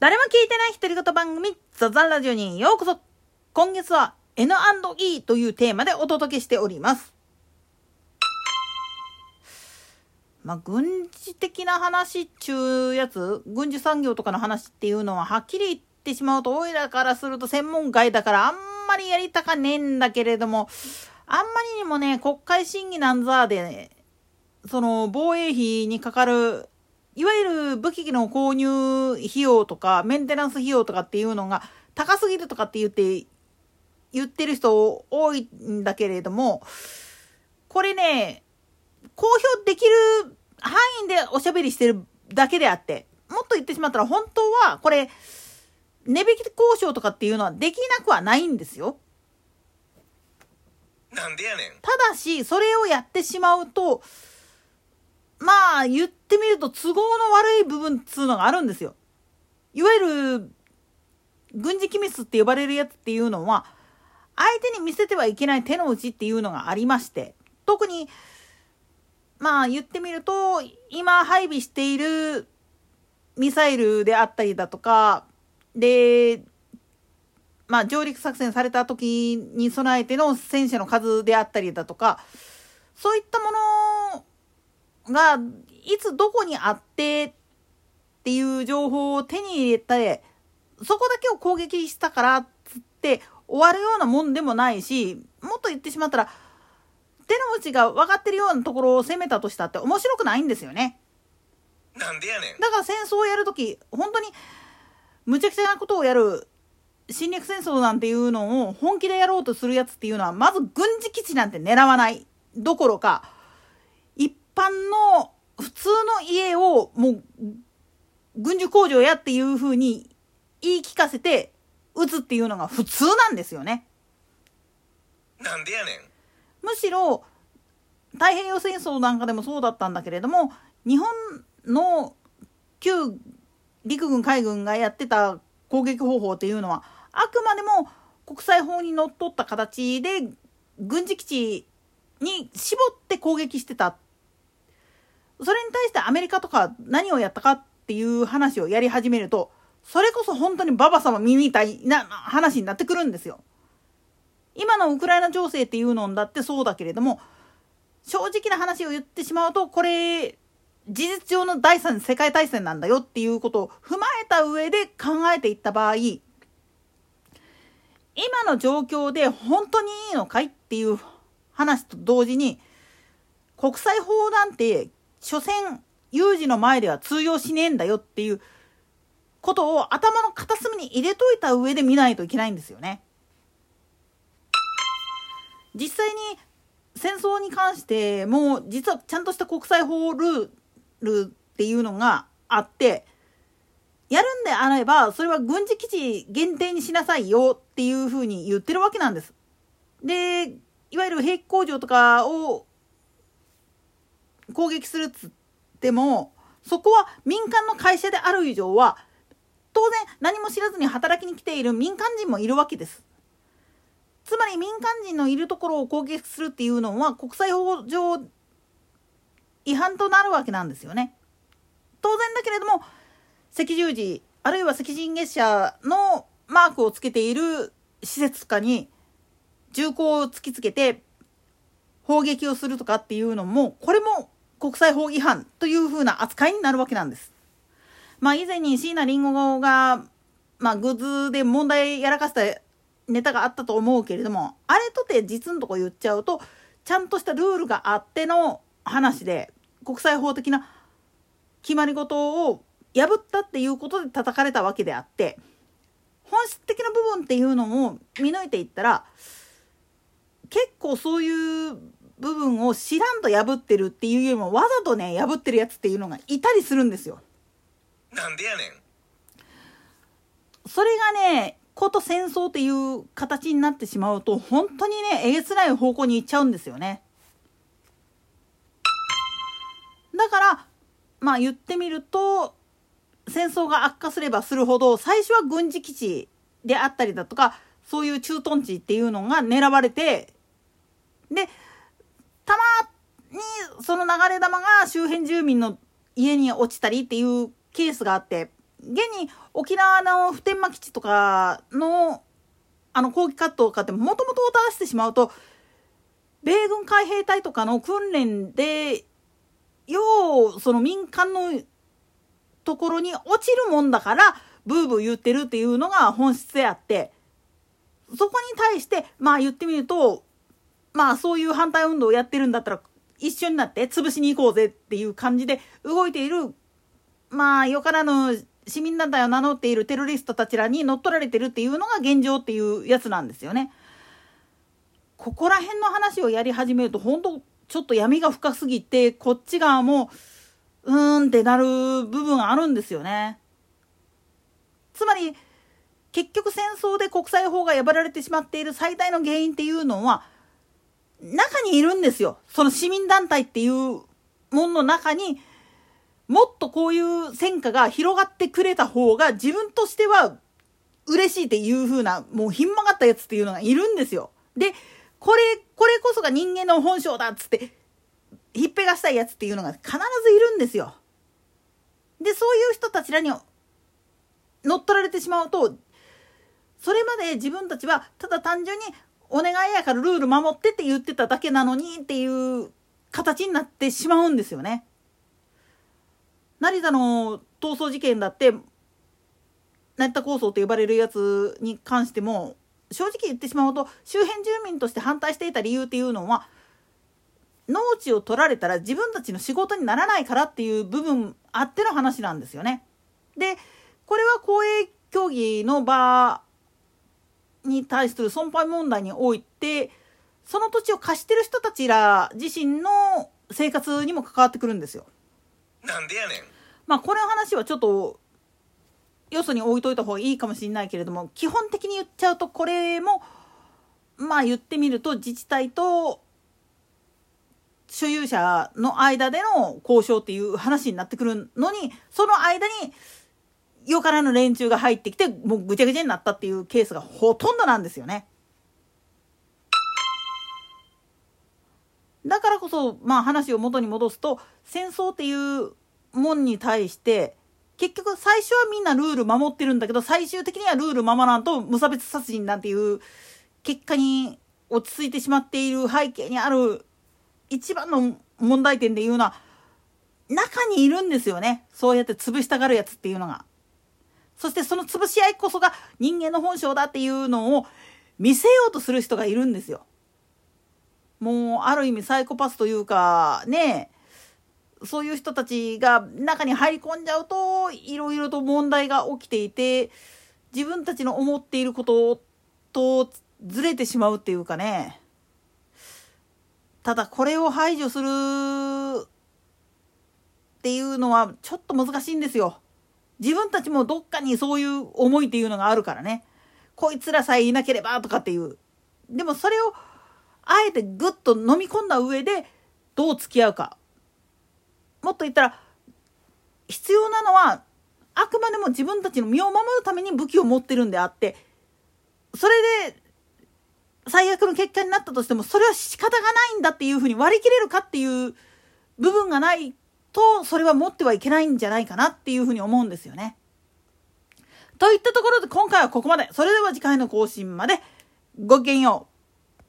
誰も聞いてない独り言番組ザザンラジオにようこそ今月は N&E というテーマでお届けしております。まあ、軍事的な話っちゅうやつ、軍需産業とかの話っていうのははっきり言ってしまうと、おいらからすると専門外だからあんまりやりたかねえんだけれども、あんまりにもね、国会審議なんざで、その防衛費にかかるいわゆる武器の購入費用とかメンテナンス費用とかっていうのが高すぎるとかって言って言ってる人多いんだけれどもこれね公表できる範囲でおしゃべりしてるだけであってもっと言ってしまったら本当はこれ値引き交渉とかっていうのはできなくはないんですよ。なんでやねん。ただしそれをやってしまうとまあ言ってみると都合の悪い部分っつうのがあるんですよ。いわゆる軍事機密って呼ばれるやつっていうのは相手に見せてはいけない手の内っていうのがありまして特にまあ言ってみると今配備しているミサイルであったりだとかでまあ上陸作戦された時に備えての戦車の数であったりだとかそういったものがいつどこにあってっていう情報を手に入れてそこだけを攻撃したからっつって終わるようなもんでもないしもっと言ってしまったら手の内が分かってるようなところを攻めたとしたって面白くないんですよね。なんでやねん。だから戦争をやるとき本当に無茶苦茶なことをやる侵略戦争なんていうのを本気でやろうとするやつっていうのはまず軍事基地なんて狙わないどころか般の普通の家をもう軍需工場やっていうふうに言い聞かせて撃つっていうのが普通なんですよね。なんでやねん。むしろ太平洋戦争なんかでもそうだったんだけれども日本の旧陸軍海軍がやってた攻撃方法っていうのはあくまでも国際法にのっとった形で軍事基地に絞って攻撃してたそれに対してアメリカとか何をやったかっていう話をやり始めるとそれこそ本当にババ様耳みたいな話になってくるんですよ。今のウクライナ情勢っていうのだってそうだけれども正直な話を言ってしまうとこれ事実上の第三次世界大戦なんだよっていうことを踏まえた上で考えていった場合今の状況で本当にいいのかいっていう話と同時に国際法なんて所詮有事の前では通用しねえんだよっていうことを頭の片隅に入れといた上で見ないといけないんですよね。実際に戦争に関しても実はちゃんとした国際法ルールっていうのがあってやるんであればそれは軍事基地限定にしなさいよっていうふうに言ってるわけなんです。でいわゆる兵器工場とかを攻撃するっつってもそこは民間の会社である以上は当然何も知らずに働きに来ている民間人もいるわけです。つまり民間人のいるところを攻撃するっていうのは国際法上違反となるわけなんですよね。当然だけれども赤十字あるいは赤人月謝のマークをつけている施設とかに銃口を突きつけて砲撃をするとかっていうのもこれも国際法違反というふうな扱いになるわけなんです。まあ以前に椎名林檎が、まあ、グッズで問題やらかしたネタがあったと思うけれどもあれとて実のとこ言っちゃうとちゃんとしたルールがあっての話で国際法的な決まり事を破ったっていうことで叩かれたわけであって本質的な部分っていうのを見抜いていったら結構そういう部分を知らんと破ってるっていうよりもわざとね破ってるやつっていうのがいたりするんですよ。なんでやねん。それがねこと戦争っていう形になってしまうと本当にねえげつない方向に行っちゃうんですよね。だからまあ言ってみると戦争が悪化すればするほど最初は軍事基地であったりだとかそういう駐屯地っていうのが狙われてでたまにその流れ弾が周辺住民の家に落ちたりっていうケースがあって現に沖縄の普天間基地とかのあの抗議活動とかってもともとを正してしまうと米軍海兵隊とかの訓練でようその民間のところに落ちるもんだからブーブー言ってるっていうのが本質であってそこに対してまあ言ってみるとまあそういう反対運動をやってるんだったら一緒になって潰しに行こうぜっていう感じで動いているまあよからぬ市民団体を名乗っているテロリストたちらに乗っ取られてるっていうのが現状っていうやつなんですよね。ここら辺の話をやり始めると本当ちょっと闇が深すぎてこっち側もうーんってなる部分あるんですよね。つまり結局戦争で国際法が破られてしまっている最大の原因っていうのは中にいるんですよ。その市民団体っていうものの中にもっとこういう戦果が広がってくれた方が自分としては嬉しいっていう風なもうひん曲がったやつっていうのがいるんですよ。でこれこれこそが人間の本性だっつってひっぺがしたいやつっていうのが必ずいるんですよ。でそういう人たちらに乗っ取られてしまうとそれまで自分たちはただ単純にお願いやからルール守ってって言ってただけなのにっていう形になってしまうんですよね。成田の逃走事件だって成田構想と呼ばれるやつに関しても正直言ってしまうと周辺住民として反対していた理由っていうのは農地を取られたら自分たちの仕事にならないからっていう部分あっての話なんですよね。でこれは公営競技の場に対する損害問題においてその土地を貸してる人たちら自身の生活にも関わってくるんですよ。なんでやねんまあこれの話はちょっとよそに置いといた方がいいかもしれないけれども基本的に言っちゃうとこれもまあ言ってみると自治体と所有者の間での交渉っていう話になってくるのにその間によからぬ連中が入ってきてもうぐちゃぐちゃになったっていうケースがほとんどなんですよね。だからこそまあ話を元に戻すと戦争っていうもんに対して結局最初はみんなルール守ってるんだけど最終的にはルール守らんと無差別殺人なんていう結果に落ち着いてしまっている背景にある一番の問題点でいうのは中にいるんですよねそうやって潰したがるやつっていうのが。そしてその潰し合いこそが人間の本性だっていうのを見せようとする人がいるんですよ。もうある意味サイコパスというかねそういう人たちが中に入り込んじゃうといろいろと問題が起きていて自分たちの思っていることとずれてしまうっていうかねただこれを排除するっていうのはちょっと難しいんですよ。自分たちもどっかにそういう思いっていうのがあるからね。こいつらさえいなければとかっていう。でもそれをあえてぐっと飲み込んだ上でどう付き合うか。もっと言ったら必要なのはあくまでも自分たちの身を守るために武器を持ってるんであってそれで最悪の結果になったとしてもそれは仕方がないんだっていうふうに割り切れるかっていう部分がないとそれは持ってはいけないんじゃないかなっていうふうに思うんですよね。といったところで今回はここまで。それでは次回の更新までごきげんよう。